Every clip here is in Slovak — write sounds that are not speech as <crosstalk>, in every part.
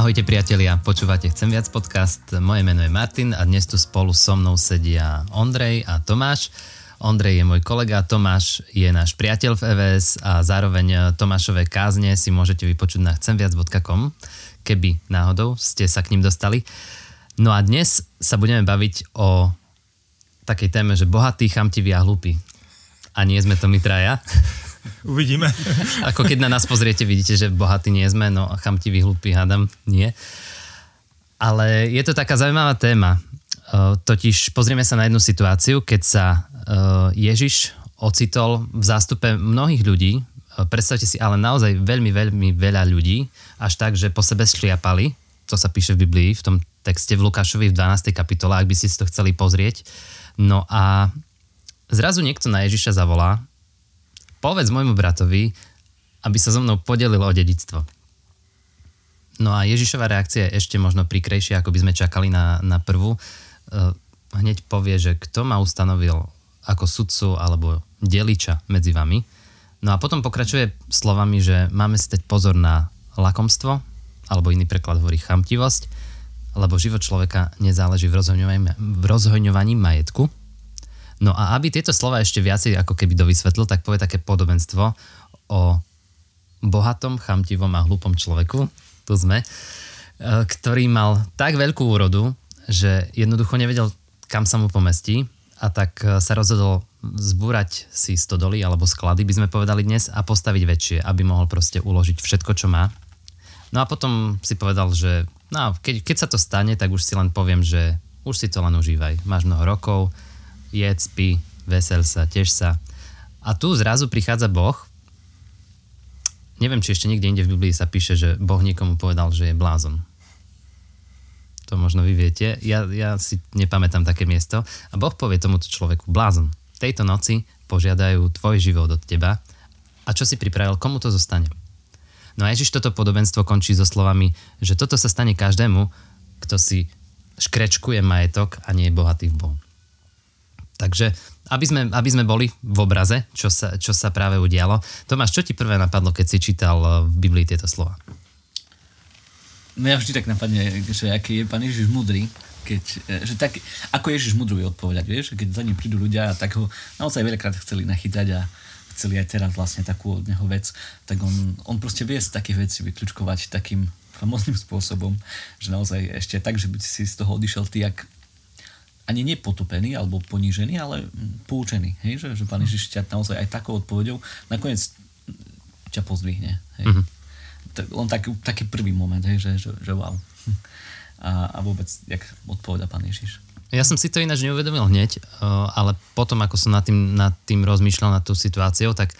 Ahojte priatelia, počúvate Chcem viac podcast. Moje meno je Martin a dnes tu spolu so mnou sedia Ondrej a Tomáš. Ondrej je môj kolega, Tomáš je náš priateľ v EVS a zároveň Tomášové kázne si môžete vypočuť na chcemviac.com, keby náhodou ste sa k ním dostali. No a dnes sa budeme baviť o takej téme, že bohatý, chamtivý a hlupý. A nie sme to my traja. <laughs> Uvidíme. <laughs> Ako keď na nás pozriete, vidíte, že bohatí nie sme, no chamtivý, hlupý, hádam, nie. Ale je to taká zaujímavá téma. Totiž pozrieme sa na jednu situáciu, keď sa Ježiš ocitol v zástupe mnohých ľudí, predstavte si ale naozaj veľmi, veľmi veľa ľudí, až tak, že po sebe šliapali, to sa píše v Biblii, v tom texte v Lukášovi v 12. kapitole, ak by ste si to chceli pozrieť. No a zrazu niekto na Ježiša zavolá, povedz môjmu bratovi, aby sa so mnou podelil o dedictvo. No a Ježišova reakcia je ešte možno prikrejšia, ako by sme čakali na, na prvú. Uh, hneď povie, že kto ma ustanovil ako sudcu alebo deliča medzi vami. No a potom pokračuje slovami, že máme si dať pozor na lakomstvo, alebo iný preklad hovorí chamtivosť, lebo život človeka nezáleží v rozhoňovaní, v rozhoňovaní majetku, No a aby tieto slova ešte viacej ako keby dovysvetlil, tak povie také podobenstvo o bohatom, chamtivom a hlupom človeku, tu sme, e, ktorý mal tak veľkú úrodu, že jednoducho nevedel, kam sa mu pomestí a tak e, sa rozhodol zbúrať si stodoly alebo sklady, by sme povedali dnes, a postaviť väčšie, aby mohol proste uložiť všetko, čo má. No a potom si povedal, že no, keď, keď sa to stane, tak už si len poviem, že už si to len užívaj. Máš mnoho rokov, jedz, spí, vesel sa, teš sa. A tu zrazu prichádza Boh. Neviem, či ešte niekde inde v Biblii sa píše, že Boh niekomu povedal, že je blázon. To možno vy viete. Ja, ja si nepamätám také miesto. A Boh povie tomuto človeku, blázon, tejto noci požiadajú tvoj život od teba. A čo si pripravil, komu to zostane? No a Ježiš toto podobenstvo končí so slovami, že toto sa stane každému, kto si škrečkuje majetok a nie je bohatý v Bohu. Takže aby sme, aby sme boli v obraze, čo sa, čo sa práve udialo. Tomáš, čo ti prvé napadlo, keď si čítal eh, v Biblii tieto slova? No ja vždy tak napadne, že aký je pán Ježiš mudrý, keď, eh, že tak, ako Ježiš mudrú vie odpovedať, vieš, keď za ním prídu ľudia a tak ho naozaj veľakrát chceli nachytať a chceli aj teraz vlastne takú od neho vec, tak on, on proste vie z takých vecí vyklúčkovať takým famozným <laughs> spôsobom, že naozaj ešte tak, že by si z toho odišiel ty, jak ani nepotopený alebo ponížený, ale poučený. Hej? Že, že pán Ježiš ťa naozaj aj takou odpovedou nakoniec ťa pozdvihne. Hej? Mm-hmm. Len tak, taký prvý moment, hej? Že, že, že wow. A, a vôbec, jak odpoveda pán Ježiš. Ja som si to ináč neuvedomil hneď, eh, ale potom, ako som nad tým, nad tým rozmýšľal, nad tú situáciou, tak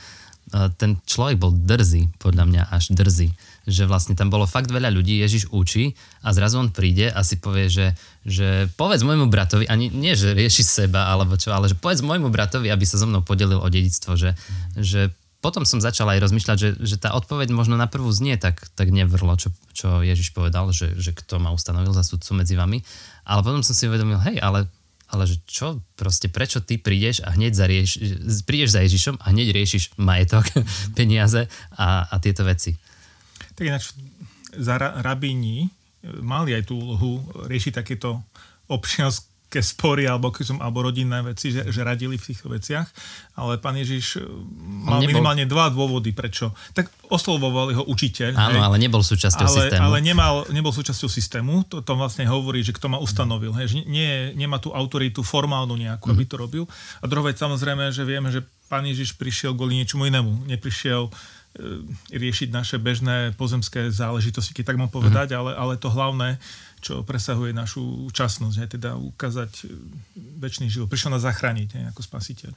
ten človek bol drzý, podľa mňa až drzý že vlastne tam bolo fakt veľa ľudí, Ježiš učí a zrazu on príde a si povie, že, že povedz môjmu bratovi, ani nie, že rieši seba alebo čo, ale že povedz môjmu bratovi, aby sa so mnou podelil o dedictvo, že, že potom som začal aj rozmýšľať, že, že tá odpoveď možno na prvú znie tak, tak nevrlo, čo, čo Ježiš povedal, že, že kto ma ustanovil za sudcu medzi vami. Ale potom som si uvedomil, hej, ale, ale že čo, proste prečo ty prídeš a hneď zarieš, prídeš za Ježišom a hneď riešiš majetok, <laughs> peniaze a, a tieto veci. Tak ináč za rabíni mali aj tú úlohu riešiť takéto občianské spory alebo, alebo rodinné veci, že, že radili v týchto veciach, ale pán Ježiš e, mal nebol... minimálne dva dôvody, prečo. Tak oslovoval jeho učiteľ. Áno, hej, ale nebol súčasťou ale, systému. Ale nemal, nebol súčasťou systému, to, to vlastne hovorí, že kto ma ustanovil, hej, že nie, nemá tú autoritu formálnu nejakú, mm. aby to robil. A druhá vec samozrejme, že vieme, že pán Ježiš prišiel kvôli niečomu inému. Neprišiel E, riešiť naše bežné pozemské záležitosti, keď tak mám povedať, mm-hmm. ale, ale to hlavné, čo presahuje našu časnosť, je teda ukázať e, väčší život. Prišiel nás zachrániť aj ako spasiteľ.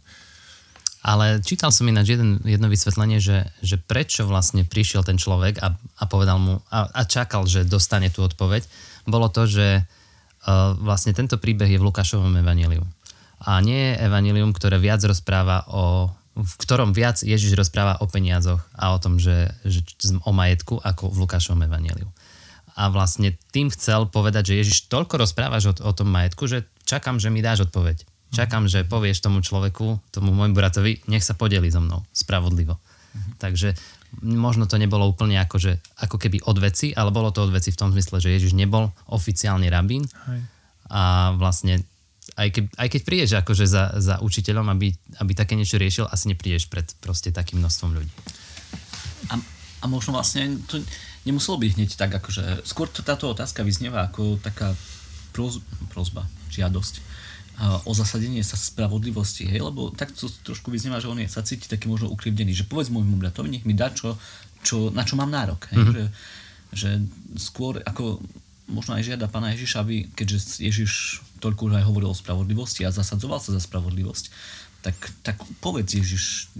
Ale čítal som ináč jeden, jedno vysvetlenie, že, že prečo vlastne prišiel ten človek a, a povedal mu a, a čakal, že dostane tú odpoveď, bolo to, že uh, vlastne tento príbeh je v Lukášovom evaníliu. A nie je evanílium, ktoré viac rozpráva o v ktorom viac Ježiš rozpráva o peniazoch a o tom, že, že o majetku ako v Lukášovom evaneliu. A vlastne tým chcel povedať, že Ježiš toľko rozprávaš o, o tom majetku, že čakám, že mi dáš odpoveď. Čakám, že povieš tomu človeku, tomu môjmu bratovi, nech sa podeli so mnou spravodlivo. Takže možno to nebolo úplne ako, že, ako keby od veci, ale bolo to od veci v tom zmysle, že Ježiš nebol oficiálny rabín Hej. a vlastne aj, ke, aj keď prídeš akože za, za učiteľom, aby, aby také niečo riešil, asi neprídeš pred proste takým množstvom ľudí. A, a možno vlastne to nemuselo byť hneď tak, akože skôr to, táto otázka vyznieva ako taká proz, prozba, žiadosť o zasadenie sa spravodlivosti, hej, lebo tak to trošku vyznieva, že on je, sa cíti taký možno ukrivdený, že povedz môjmu bratovi, nech mi dá, čo, čo, na čo mám nárok, hej, mm-hmm. že, že skôr ako možno aj žiada pána Ježiša, aby, keďže Ježiš toľko už aj hovoril o spravodlivosti a zasadzoval sa za spravodlivosť, tak, tak povedz Ježiš,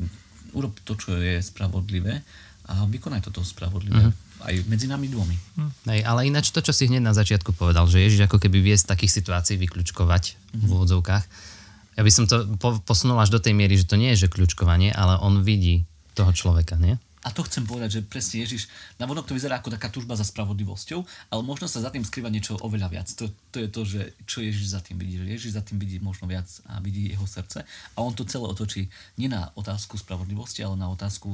urob to, čo je spravodlivé a vykonaj toto spravodlivé. Mm-hmm aj medzi nami dvomi. Hm. Hej, ale ináč to, čo si hneď na začiatku povedal, že Ježiš ako keby vie z takých situácií vyklúčkovať mm-hmm. v mhm. úvodzovkách. Ja by som to po, posunul až do tej miery, že to nie je že kľúčkovanie, ale on vidí toho človeka, nie? A to chcem povedať, že presne Ježiš, na vonok to vyzerá ako taká tužba za spravodlivosťou, ale možno sa za tým skrýva niečo oveľa viac. To, to je to, že čo Ježiš za tým vidí. Že Ježiš za tým vidí možno viac a vidí jeho srdce. A on to celé otočí nie na otázku spravodlivosti, ale na otázku,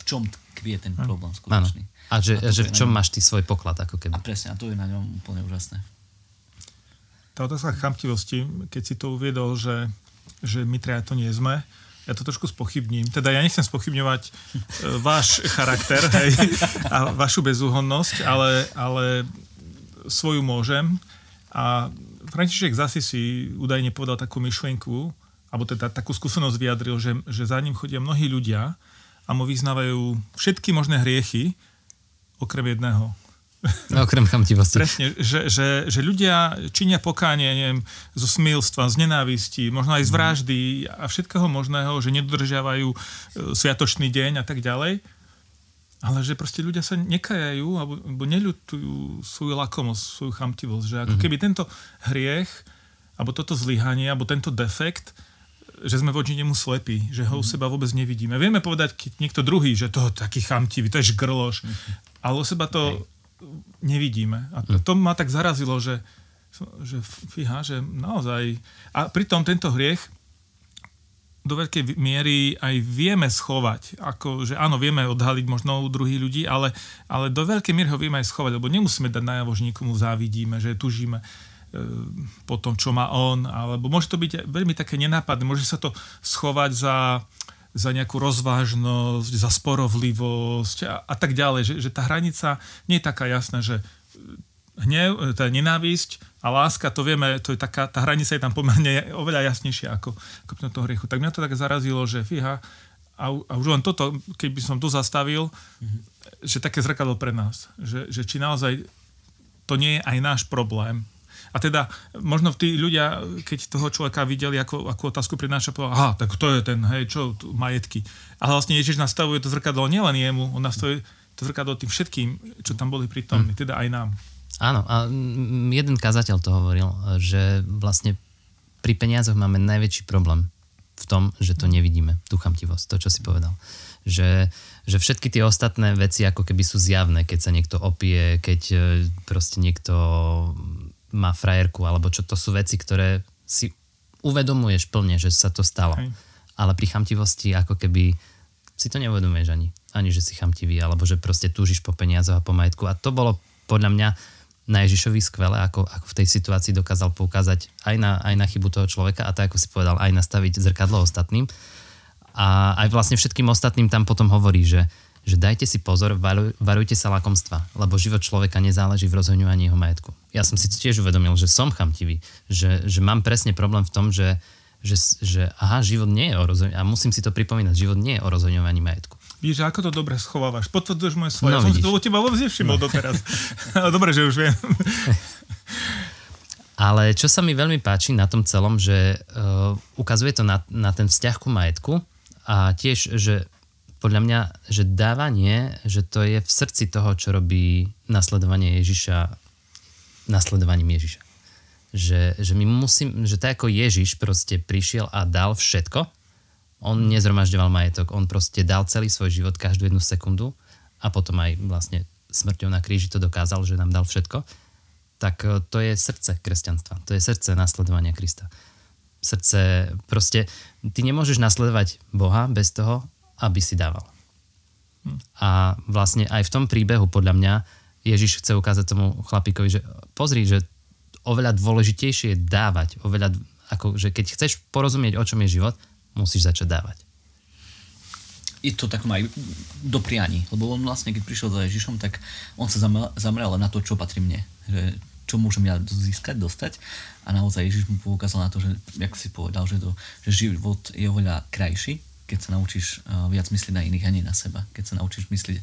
v čom tkvie ten problém skutočný. Ano. A že, a že v čom ňom... máš ty svoj poklad, ako keby. A presne, a to je na ňom úplne úžasné. Tá otázka chamtivosti, keď si to uviedol, že, že my traja to nie sme, ja to trošku spochybním. Teda ja nechcem spochybňovať e, váš charakter hej, a vašu bezúhonnosť, ale, ale svoju môžem. A František zase si údajne povedal takú myšlienku, alebo teda takú skúsenosť vyjadril, že, že za ním chodia mnohí ľudia a mu vyznávajú všetky možné hriechy, okrem jedného. No, okrem chamtivosti. Presne, že, že, že ľudia činia pokánie neviem, zo smilstva, z nenávisti, možno aj z mhm. vraždy a všetkého možného, že nedodržiavajú e, sviatočný deň a tak ďalej. Ale že proste ľudia sa nekajajú alebo, alebo neľutujú svoju lakomosť, svoju chamtivosť. Že ako mm-hmm. keby tento hriech, alebo toto zlyhanie, alebo tento defekt že sme voči nemu slepí, že ho u mhm. seba vôbec nevidíme. Vieme povedať, keď niekto druhý, že to taký chamtivý, to je žgrloš, ale u seba to nevidíme. A to, to ma tak zarazilo, že, že fíha, že naozaj... A pritom tento hriech do veľkej miery aj vieme schovať. Ako, že áno, vieme odhaliť možno u druhých ľudí, ale, ale do veľkej miery ho vieme aj schovať, lebo nemusíme dať najavo, že nikomu závidíme, že tužíme. E, po tom, čo má on, alebo môže to byť veľmi také nenápadné, môže sa to schovať za, za nejakú rozvážnosť, za sporovlivosť a, a tak ďalej, že, že tá hranica nie je taká jasná, že hnev, tá nenávisť a láska, to vieme, to je taká, tá hranica je tam pomerne oveľa jasnejšia ako, ako to hriechu. Tak mňa to tak zarazilo, že fíha, a, a už len toto, keby som tu zastavil, mm-hmm. že také zrkadlo pre nás, že, že či naozaj to nie je aj náš problém, a teda možno tí ľudia, keď toho človeka videli, ako, ako otázku prináša, povedal, aha, tak to je ten, hej, čo, tu, majetky. Ale vlastne Ježiš nastavuje to zrkadlo nielen jemu, on nastavuje to zrkadlo tým všetkým, čo tam boli prítomní, hmm. teda aj nám. Áno, a jeden kazateľ to hovoril, že vlastne pri peniazoch máme najväčší problém v tom, že to nevidíme, tú chamtivosť, to, čo si povedal. Že, že všetky tie ostatné veci ako keby sú zjavné, keď sa niekto opije, keď e, proste niekto má frajerku, alebo čo to sú veci, ktoré si uvedomuješ plne, že sa to stalo. Hej. Ale pri chamtivosti ako keby si to neuvedomuješ ani. Ani, že si chamtivý, alebo že proste túžiš po peniazoch a po majetku. A to bolo podľa mňa na Ježišovi skvelé, ako, ako v tej situácii dokázal poukázať aj na, aj na chybu toho človeka a tak, ako si povedal, aj nastaviť zrkadlo ostatným. A aj vlastne všetkým ostatným tam potom hovorí, že, že dajte si pozor, varujte sa lakomstva, lebo život človeka nezáleží v rozhodňovaní jeho majetku. Ja som si tiež uvedomil, že som chamtivý, že, že mám presne problém v tom, že, že, že aha, život nie je o rozhodňovaní, a musím si to pripomínať, život nie je o rozhodňovaní majetku. Víš, ako to dobre schovávaš. Potvrdzuješ moje svoje. No, ja som si to u teba vôbec nevšimol no. doteraz. <laughs> dobre, že už viem. <laughs> Ale čo sa mi veľmi páči na tom celom, že uh, ukazuje to na, na ten vzťah ku majetku a tiež, že podľa mňa, že dávanie, že to je v srdci toho, čo robí nasledovanie Ježiša nasledovaním Ježiša. Že, že my musím, že tak ako Ježiš proste prišiel a dal všetko, on nezromažďoval majetok, on proste dal celý svoj život, každú jednu sekundu a potom aj vlastne smrťou na kríži to dokázal, že nám dal všetko, tak e, to je srdce kresťanstva, to je srdce nasledovania Krista. Srdce, proste, ty nemôžeš nasledovať Boha bez toho, aby si dával. A vlastne aj v tom príbehu podľa mňa Ježiš chce ukázať tomu chlapíkovi, že pozri, že oveľa dôležitejšie je dávať. Oveľa, ako, že keď chceš porozumieť, o čom je život, musíš začať dávať. Je to tak aj do prianí, lebo on vlastne, keď prišiel za Ježišom, tak on sa zameral na to, čo patrí mne. Že čo môžem ja získať, dostať. A naozaj Ježiš mu poukázal na to, že, jak si povedal, že, to, že život je oveľa krajší, keď sa naučíš viac myslieť na iných a nie na seba. Keď sa naučíš myslieť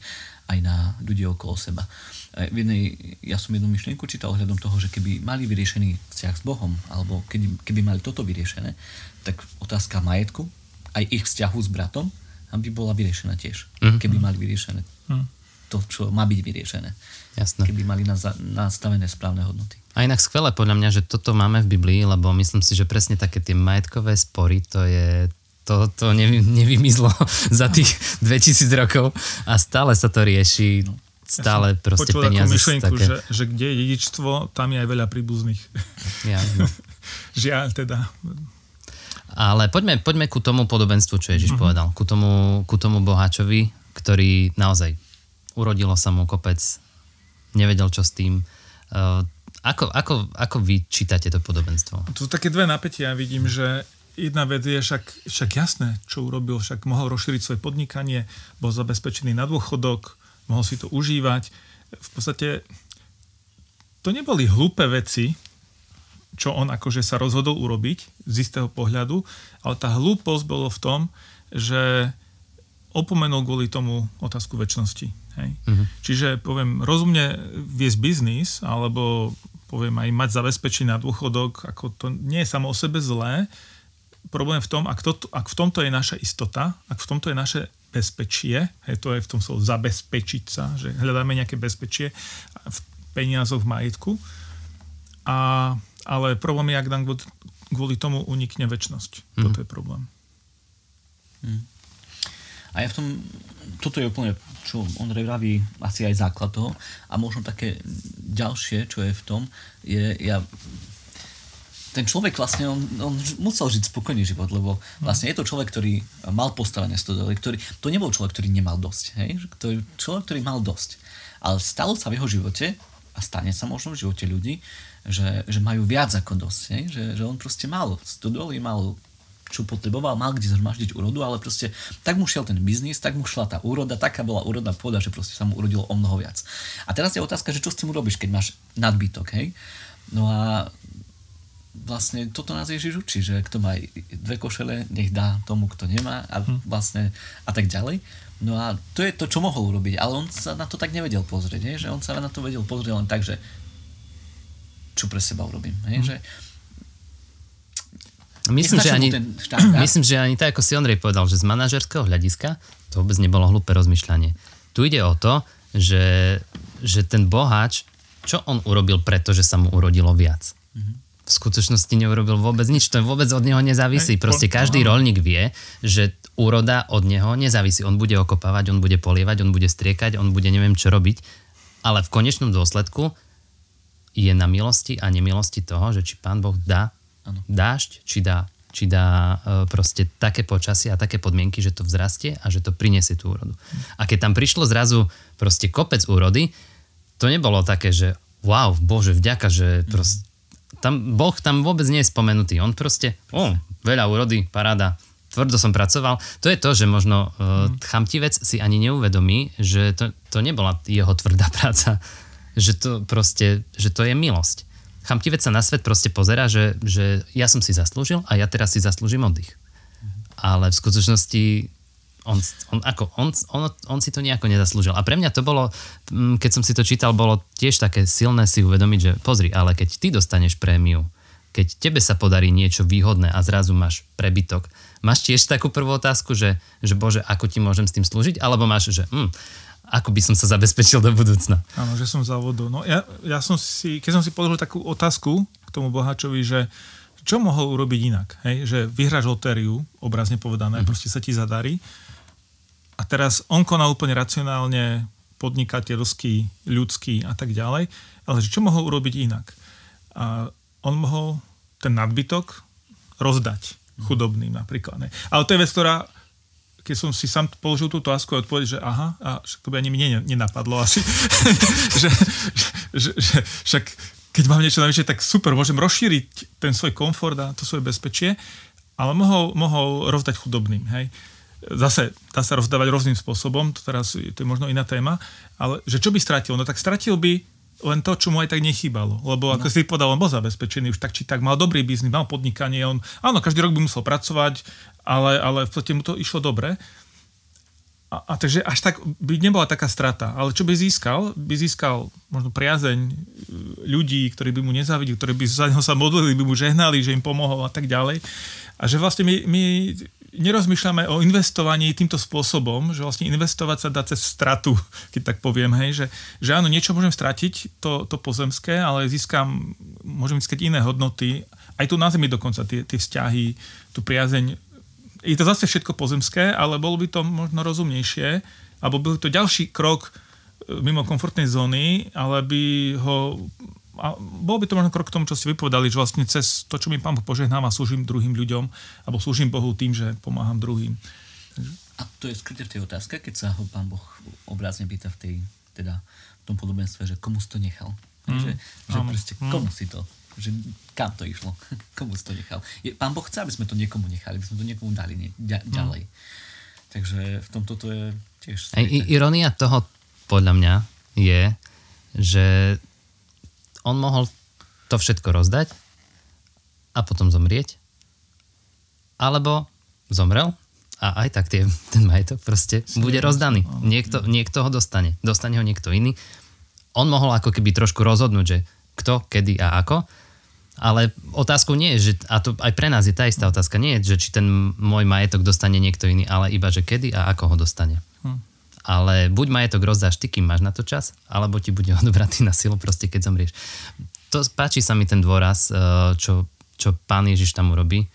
aj na ľudí okolo seba. V jednej, ja som jednu myšlienku čítal ohľadom toho, že keby mali vyriešený vzťah s Bohom, alebo keby, keby mali toto vyriešené, tak otázka majetku, aj ich vzťahu s bratom, aby bola vyriešená tiež. Mm-hmm. Keby mali vyriešené mm. to, čo má byť vyriešené. Jasné. Keby mali nastavené správne hodnoty. A inak skvelé podľa mňa, že toto máme v Biblii, lebo myslím si, že presne také tie majetkové spory, to je to, to nevy, nevymizlo <laughs> za tých 2000 rokov a stále sa to rieši. Stále ja proste peniaze myšlienku, také... že, že kde je dedičstvo, tam je aj veľa príbuzných. Ja, <laughs> no. Žiaľ teda. Ale poďme, poďme ku tomu podobenstvu, čo Ježiš mm-hmm. povedal. Ku tomu, ku tomu boháčovi, ktorý naozaj urodilo sa mu kopec, nevedel čo s tým. Uh, ako, ako, ako vy čítate to podobenstvo? Sú také dve napätia. Vidím, že jedna vec je však, však jasné, čo urobil, však mohol rozšíriť svoje podnikanie, bol zabezpečený na dôchodok, mohol si to užívať. V podstate to neboli hlúpe veci, čo on akože sa rozhodol urobiť z istého pohľadu, ale tá hlúposť bolo v tom, že opomenul kvôli tomu otázku väčšnosti. Hej? Uh-huh. Čiže poviem, rozumne viesť biznis, alebo poviem aj mať zabezpečený na dôchodok, ako to nie je samo o sebe zlé, problém v tom, ak, to, ak v tomto je naša istota, ak v tomto je naše bezpečie, hej, to je v tom slovo zabezpečiť sa, že hľadáme nejaké bezpečie v peniazoch, v majetku, a, ale problém je, ak nám kvôli tomu unikne väčnosť. Mm. Toto je problém. Mm. A ja v tom, toto je úplne, čo Ondrej vraví, asi aj základ toho. A možno také ďalšie, čo je v tom, je, ja ten človek vlastne, on, on musel žiť spokojný život, lebo vlastne je to človek, ktorý mal postavené stodoly, ktorý, to nebol človek, ktorý nemal dosť, hej? To je človek, ktorý mal dosť. Ale stalo sa v jeho živote, a stane sa možno v živote ľudí, že, že majú viac ako dosť, hej? Že, že on proste mal stodoly, mal čo potreboval, mal kde zhromaždiť úrodu, ale proste tak mu šiel ten biznis, tak mu šla tá úroda, taká bola úrodná pôda, že proste sa mu urodilo o mnoho viac. A teraz je otázka, že čo s tým urobíš, keď máš nadbytok, hej? No a vlastne toto nás Ježiš učí, že kto má dve košele, nech dá tomu, kto nemá a hm. vlastne a tak ďalej. No a to je to, čo mohol urobiť, ale on sa na to tak nevedel pozrieť, nie? že on sa na to vedel pozrieť len tak, že čo pre seba urobím. Nie? Hm. Že, Myslím že, ani, myslím, že ani tak, ako si Ondrej povedal, že z manažerského hľadiska to vôbec nebolo hlúpe rozmýšľanie. Tu ide o to, že, že ten boháč, čo on urobil preto, že sa mu urodilo viac? Mm-hmm v skutočnosti neurobil vôbec nič. To vôbec od neho nezávisí. Proste každý rolník vie, že úroda od neho nezávisí. On bude okopávať, on bude polievať, on bude striekať, on bude neviem čo robiť. Ale v konečnom dôsledku je na milosti a nemilosti toho, že či pán Boh dá ano. dážď, či dá, či dá e, proste také počasie a také podmienky, že to vzrastie a že to priniesie tú úrodu. A keď tam prišlo zrazu proste kopec úrody, to nebolo také, že wow, bože, vďaka, že proste tam Boh tam vôbec nie je spomenutý. On proste, o, veľa úrody, paráda, tvrdo som pracoval. To je to, že možno uh, chamtivec si ani neuvedomí, že to, to nebola jeho tvrdá <laughs> práca. Že to proste, že to je milosť. Chamtivec sa na svet proste pozera, že, že ja som si zaslúžil a ja teraz si zaslúžim oddych. Ale v skutočnosti on, on, ako, on, on, on si to nejako nezaslúžil. A pre mňa to bolo, mm, keď som si to čítal, bolo tiež také silné si uvedomiť, že pozri, ale keď ty dostaneš prémiu, keď tebe sa podarí niečo výhodné a zrazu máš prebytok, máš tiež takú prvú otázku, že, že bože, ako ti môžem s tým slúžiť? Alebo máš, že hm, ako by som sa zabezpečil do budúcna? Áno, že som závodu. No ja, ja som si, keď som si položil takú otázku k tomu bohačovi, že čo mohol urobiť inak? Hej? Že vyhráš lotériu, obrazne povedané, mm-hmm. proste sa ti zadarí a teraz on konal úplne racionálne, podnikateľský, ľudský a tak ďalej, ale čo mohol urobiť inak? A on mohol ten nadbytok rozdať chudobným napríklad. Ne? Ale to je vec, ktorá keď som si sám položil túto otázku a odpovedal, že aha, a však to by ani mne nenapadlo asi, <laughs> že, že, že, však keď mám niečo navyše, tak super, môžem rozšíriť ten svoj komfort a to svoje bezpečie, ale mohol, mohol rozdať chudobným, hej. Zase dá sa rozdávať rôznym spôsobom, to teraz to je možno iná téma, ale že čo by stratil? No tak stratil by len to, čo mu aj tak nechýbalo. Lebo ako no. si povedal, on bol zabezpečený už tak či tak, mal dobrý biznis, mal podnikanie, on, áno, každý rok by musel pracovať, ale, ale v podstate mu to išlo dobre. A, a takže až tak by nebola taká strata. Ale čo by získal? By získal možno priazeň e, ľudí, ktorí by mu nezávideli, ktorí by za neho sa modlili, by mu žehnali, že im pomohol a tak ďalej. A že vlastne my, my nerozmýšľame o investovaní týmto spôsobom, že vlastne investovať sa dá cez stratu, <laughs> keď tak poviem, hej, že, že áno, niečo môžem stratiť, to, to pozemské, ale získam, môžem získať iné hodnoty, aj tu na Zemi dokonca, tie, tie vzťahy, tú priazeň. Je to zase všetko pozemské, ale bolo by to možno rozumnejšie, alebo byl to ďalší krok e, mimo komfortnej zóny, ale by ho a bol by to možno krok k tomu, čo ste vypovedali, že vlastne cez to, čo mi Pán požehnáva, slúžim druhým ľuďom, alebo slúžim Bohu tým, že pomáham druhým. A to je skryté v tej otázke, keď sa ho Pán Boh obrazne pýta v tej, teda v tom podobenstve, že komu si to nechal. Mm, že, že proste, mm. komu si to že kam to išlo, <laughs> komu si to nechal. Je, pán Boh chce, aby sme to niekomu nechali, aby sme to niekomu dali nie, ďa, mm. ďalej. Takže v tomto to je tiež... Aj, ironia toho podľa mňa je, že on mohol to všetko rozdať a potom zomrieť. Alebo zomrel a aj tak tie, <laughs> ten majetok proste bude rozdaný. Niekto, niekto ho dostane. Dostane ho niekto iný. On mohol ako keby trošku rozhodnúť, že kto, kedy a ako. Ale otázkou nie je, že, a to aj pre nás je tá istá otázka, nie je, že či ten môj majetok dostane niekto iný, ale iba, že kedy a ako ho dostane. Hm. Ale buď majetok rozdáš ty, kým máš na to čas, alebo ti bude <laughs> odobratý na silu proste, keď zomrieš. To páči sa mi ten dôraz, eh, čo, čo pán Ježiš tam urobí,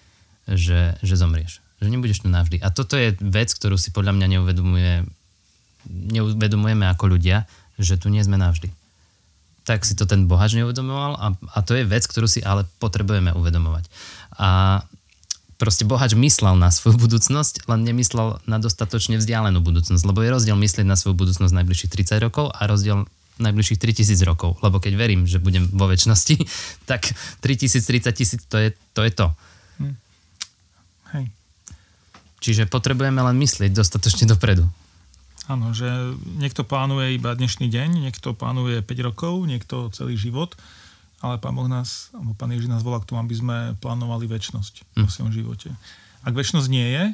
že, že zomrieš. Že nebudeš tu navždy. A toto je vec, ktorú si podľa mňa neuvedomuje, neuvedomujeme ako ľudia, že tu nie sme navždy tak si to ten bohač neuvedomoval a, a to je vec, ktorú si ale potrebujeme uvedomovať. A proste bohač myslel na svoju budúcnosť, len nemyslel na dostatočne vzdialenú budúcnosť, lebo je rozdiel myslieť na svoju budúcnosť najbližších 30 rokov a rozdiel najbližších 3000 rokov, lebo keď verím, že budem vo väčšnosti, <laughs> tak 3000, 30 tisíc, to je to. Je to. Hm. Hej. Čiže potrebujeme len myslieť dostatočne dopredu. Áno, že niekto plánuje iba dnešný deň, niekto plánuje 5 rokov, niekto celý život, ale Pán Boh nás, alebo Pán Ježiš nás volá k tomu, aby sme plánovali väčnosť hm. vo svojom živote. Ak väčnosť nie je,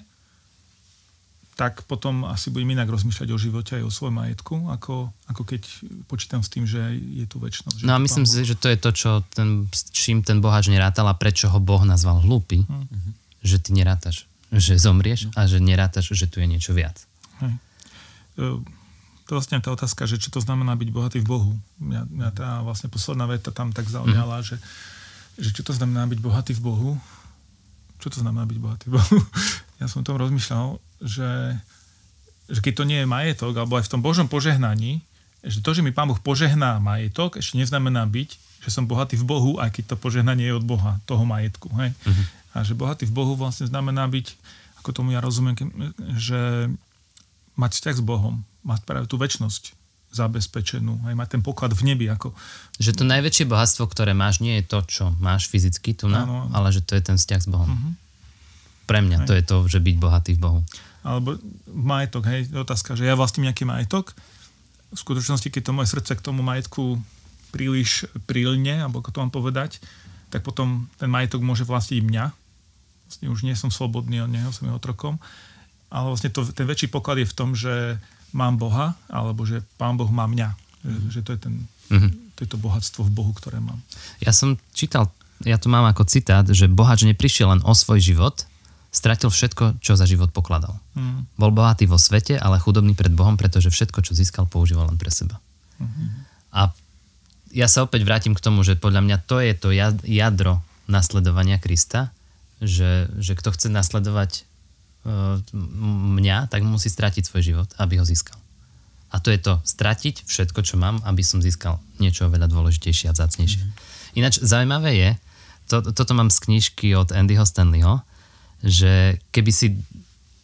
tak potom asi budem inak rozmýšľať o živote aj o svojom majetku, ako, ako keď počítam s tým, že je tu väčnosť. No a myslím si, že to je to, čo ten, s čím ten boháč nerátal a prečo ho Boh nazval hlúpy, mm-hmm. že ty nerátaš, že zomrieš a že nerátaš, že tu je niečo viac. Hej. To je vlastne tá otázka, že čo to znamená byť bohatý v Bohu. Mňa, mňa tá vlastne posledná veta tam tak zaujala, mm. že, že čo to znamená byť bohatý v Bohu. Čo to znamená byť bohatý v Bohu? <laughs> Ja som o tom rozmýšľal, že, že keď to nie je majetok, alebo aj v tom Božom požehnaní, že to, že mi Pán Boh požehná majetok, ešte neznamená byť, že som bohatý v Bohu, aj keď to požehnanie je od Boha, toho majetku. Hej? Mm-hmm. A že bohatý v Bohu vlastne znamená byť, ako tomu ja rozumiem, že mať vzťah s Bohom, mať práve tú väčnosť zabezpečenú, aj mať ten poklad v nebi. Ako... Že to najväčšie bohatstvo, ktoré máš, nie je to, čo máš fyzicky tu, na, ale že to je ten vzťah s Bohom. Uh-huh. Pre mňa hej. to je to, že byť bohatý v Bohu. Alebo majetok, hej, otázka, že ja vlastním nejaký majetok. V skutočnosti, keď to moje srdce k tomu majetku príliš prílne, alebo ako to mám povedať, tak potom ten majetok môže vlastiť mňa. Vlastne už nie som slobodný od neho, som jeho otrokom ale vlastne to, ten väčší poklad je v tom, že mám Boha, alebo že Pán Boh má mňa. Mm-hmm. Že to je, ten, mm-hmm. to je to bohatstvo v Bohu, ktoré mám. Ja som čítal, ja to mám ako citát, že bohač neprišiel len o svoj život, stratil všetko, čo za život pokladal. Mm. Bol bohatý vo svete, ale chudobný pred Bohom, pretože všetko, čo získal, používal len pre seba. Mm-hmm. A ja sa opäť vrátim k tomu, že podľa mňa to je to jadro nasledovania Krista, že, že kto chce nasledovať mňa, tak musí stratiť svoj život, aby ho získal. A to je to, stratiť všetko, čo mám, aby som získal niečo veľa dôležitejšie a vzácnejšie. Mm. Ináč zaujímavé je, to, toto mám z knižky od Andyho Stanleyho, že keby si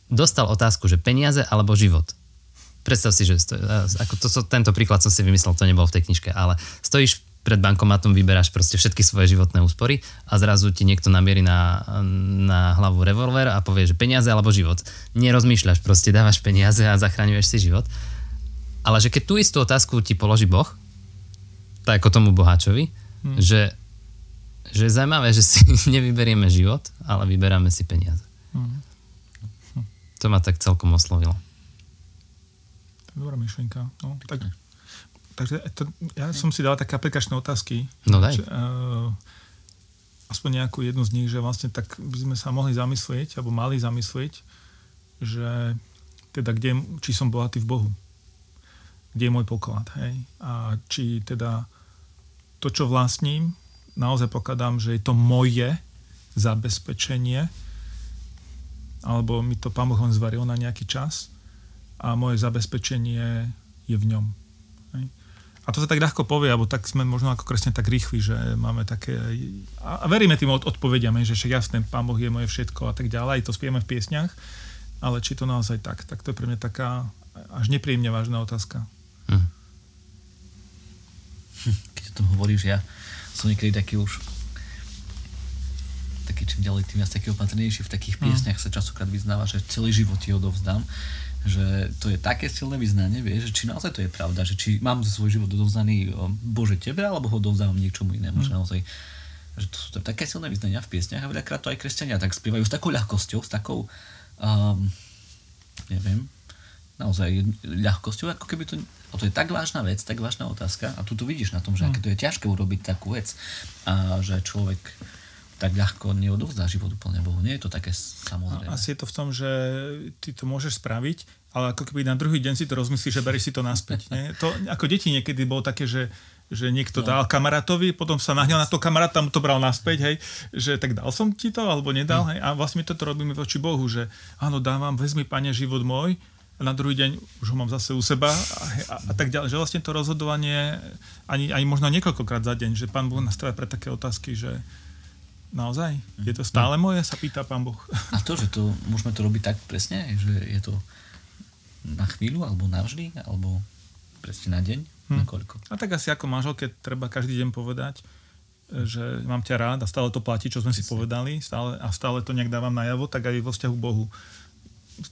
dostal otázku, že peniaze alebo život. Predstav si, že stoj, ako to, tento príklad som si vymyslel, to nebolo v tej knižke, ale stojíš pred bankomatom, vyberáš proste všetky svoje životné úspory a zrazu ti niekto namierí na, na hlavu revolver a povie, že peniaze alebo život. Nerozmýšľaš, proste dávaš peniaze a zachraňuješ si život. Ale že keď tú istú otázku ti položí Boh, tak ako tomu boháčovi, hmm. že, že je zaujímavé, že si <laughs> nevyberieme život, ale vyberáme si peniaze. Hmm. To ma tak celkom oslovilo. Dobrá myšlienka. No, tak Takže to, ja som si dal také aplikačné otázky. No daj. Že, uh, aspoň nejakú jednu z nich, že vlastne tak by sme sa mohli zamyslieť, alebo mali zamyslieť, že teda kde, či som bohatý v Bohu. Kde je môj poklad, hej? A či teda to, čo vlastním, naozaj pokladám, že je to moje zabezpečenie, alebo mi to Pán Boh len zvaril na nejaký čas a moje zabezpečenie je v ňom. Hej? A to sa tak ľahko povie, alebo tak sme možno ako kresne tak rýchli, že máme také... A veríme tým od, odpovediame, že však jasné, Pán Boh je moje všetko a tak ďalej, to spieme v piesňach, ale či to naozaj tak, tak to je pre mňa taká až nepríjemne vážna otázka. Hm. Keď o tom hovoríš, ja som niekedy taký už taký čím ďalej tým viac taký opatrnejší v takých hm. piesňach sa časokrát vyznáva, že celý život ti odovzdám že to je také silné vyznanie, vieš, že či naozaj to je pravda, že či mám svoj život odovzdaný Bože tebe, alebo ho odovzdávam niečomu inému, mm. že naozaj že to sú to také silné vyznania v piesniach a veľakrát to aj kresťania tak spievajú s takou ľahkosťou, s takou um, neviem, naozaj ľahkosťou, ako keby to, a to je tak vážna vec, tak vážna otázka a tu to vidíš na tom, že mm. aké to je ťažké urobiť takú vec a že človek tak ľahko neodovzdá život úplne Bohu. Nie je to také samozrejme. Asi je to v tom, že ty to môžeš spraviť, ale ako keby na druhý deň si to rozmyslíš, že berieš si to naspäť. Nie? To, ako deti niekedy bolo také, že že niekto no. dal kamarátovi, potom sa nahňal na to kamarát, tam to bral naspäť, hej, že tak dal som ti to, alebo nedal, hm. hej, a vlastne my toto robíme voči Bohu, že áno, dávam, vezmi, pane, život môj, a na druhý deň už ho mám zase u seba a, a, a tak ďalej. Že vlastne to rozhodovanie ani, ani možno niekoľkokrát za deň, že pán Boh nás pre také otázky, že, Naozaj? Je to stále moje, sa pýta pán Boh. A to, že to, môžeme to robiť tak presne, že je to na chvíľu, alebo navždy, alebo presne na deň, hm. na koľko? A tak asi ako manželke treba každý deň povedať, že mám ťa rád a stále to platí, čo sme presne. si povedali stále, a stále to nejak dávam najavo, tak aj vo vzťahu Bohu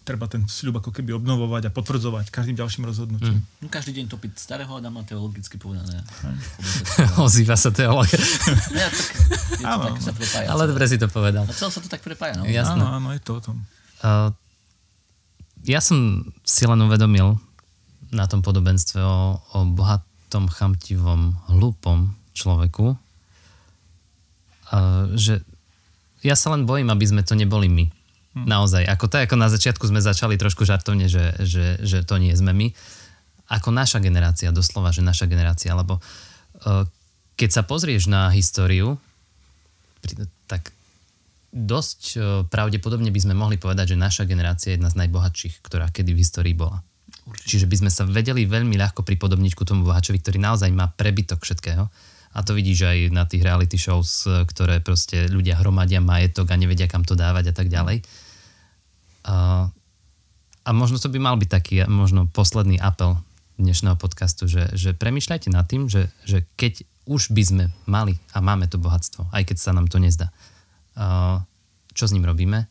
treba ten sľub ako keby obnovovať a potvrdzovať každým ďalším rozhodnutím. Mm. No, každý deň topiť starého Adama teologicky povedané. <laughs> Ozýva sa ja, tak, je to tak, sa prepája. Ale dobre si to povedal. A celé sa to tak prepája. No? Jasné. Áno, áno, je to o tom. Uh, ja som si len uvedomil na tom podobenstve o, o bohatom, chamtivom, hlúpom človeku, uh, že ja sa len bojím, aby sme to neboli my Hm. Naozaj. Ako tak, ako na začiatku sme začali trošku žartovne, že, že, že to nie sme my. Ako naša generácia, doslova, že naša generácia. Lebo uh, keď sa pozrieš na históriu, tak dosť uh, pravdepodobne by sme mohli povedať, že naša generácia je jedna z najbohatších, ktorá kedy v histórii bola. Určite. Čiže by sme sa vedeli veľmi ľahko pripodobniť ku tomu bohačovi, ktorý naozaj má prebytok všetkého. A to vidíš aj na tých reality shows, ktoré proste ľudia hromadia majetok a nevedia, kam to dávať a tak ďalej. A, možno to by mal byť taký možno posledný apel dnešného podcastu, že, že premyšľajte nad tým, že, že keď už by sme mali a máme to bohatstvo, aj keď sa nám to nezdá, čo s ním robíme,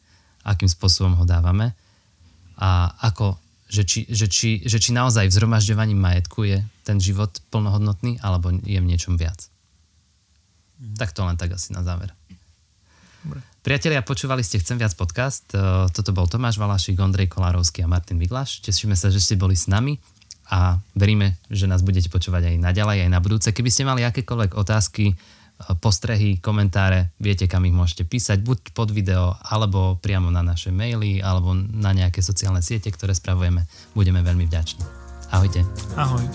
akým spôsobom ho dávame a ako, že či, že či, že či naozaj v zhromažďovaní majetku je ten život plnohodnotný alebo je v niečom viac. Mm. Tak to len tak asi na záver. Dobre. Priatelia, počúvali ste Chcem viac podcast. E, toto bol Tomáš Valašik, Ondrej Kolárovský a Martin Viglaš. Tešíme sa, že ste boli s nami a veríme, že nás budete počúvať aj naďalej, aj na budúce. Keby ste mali akékoľvek otázky, e, postrehy, komentáre, viete, kam ich môžete písať, buď pod video, alebo priamo na naše maily, alebo na nejaké sociálne siete, ktoré spravujeme. Budeme veľmi vďační. Ahojte. Ahoj.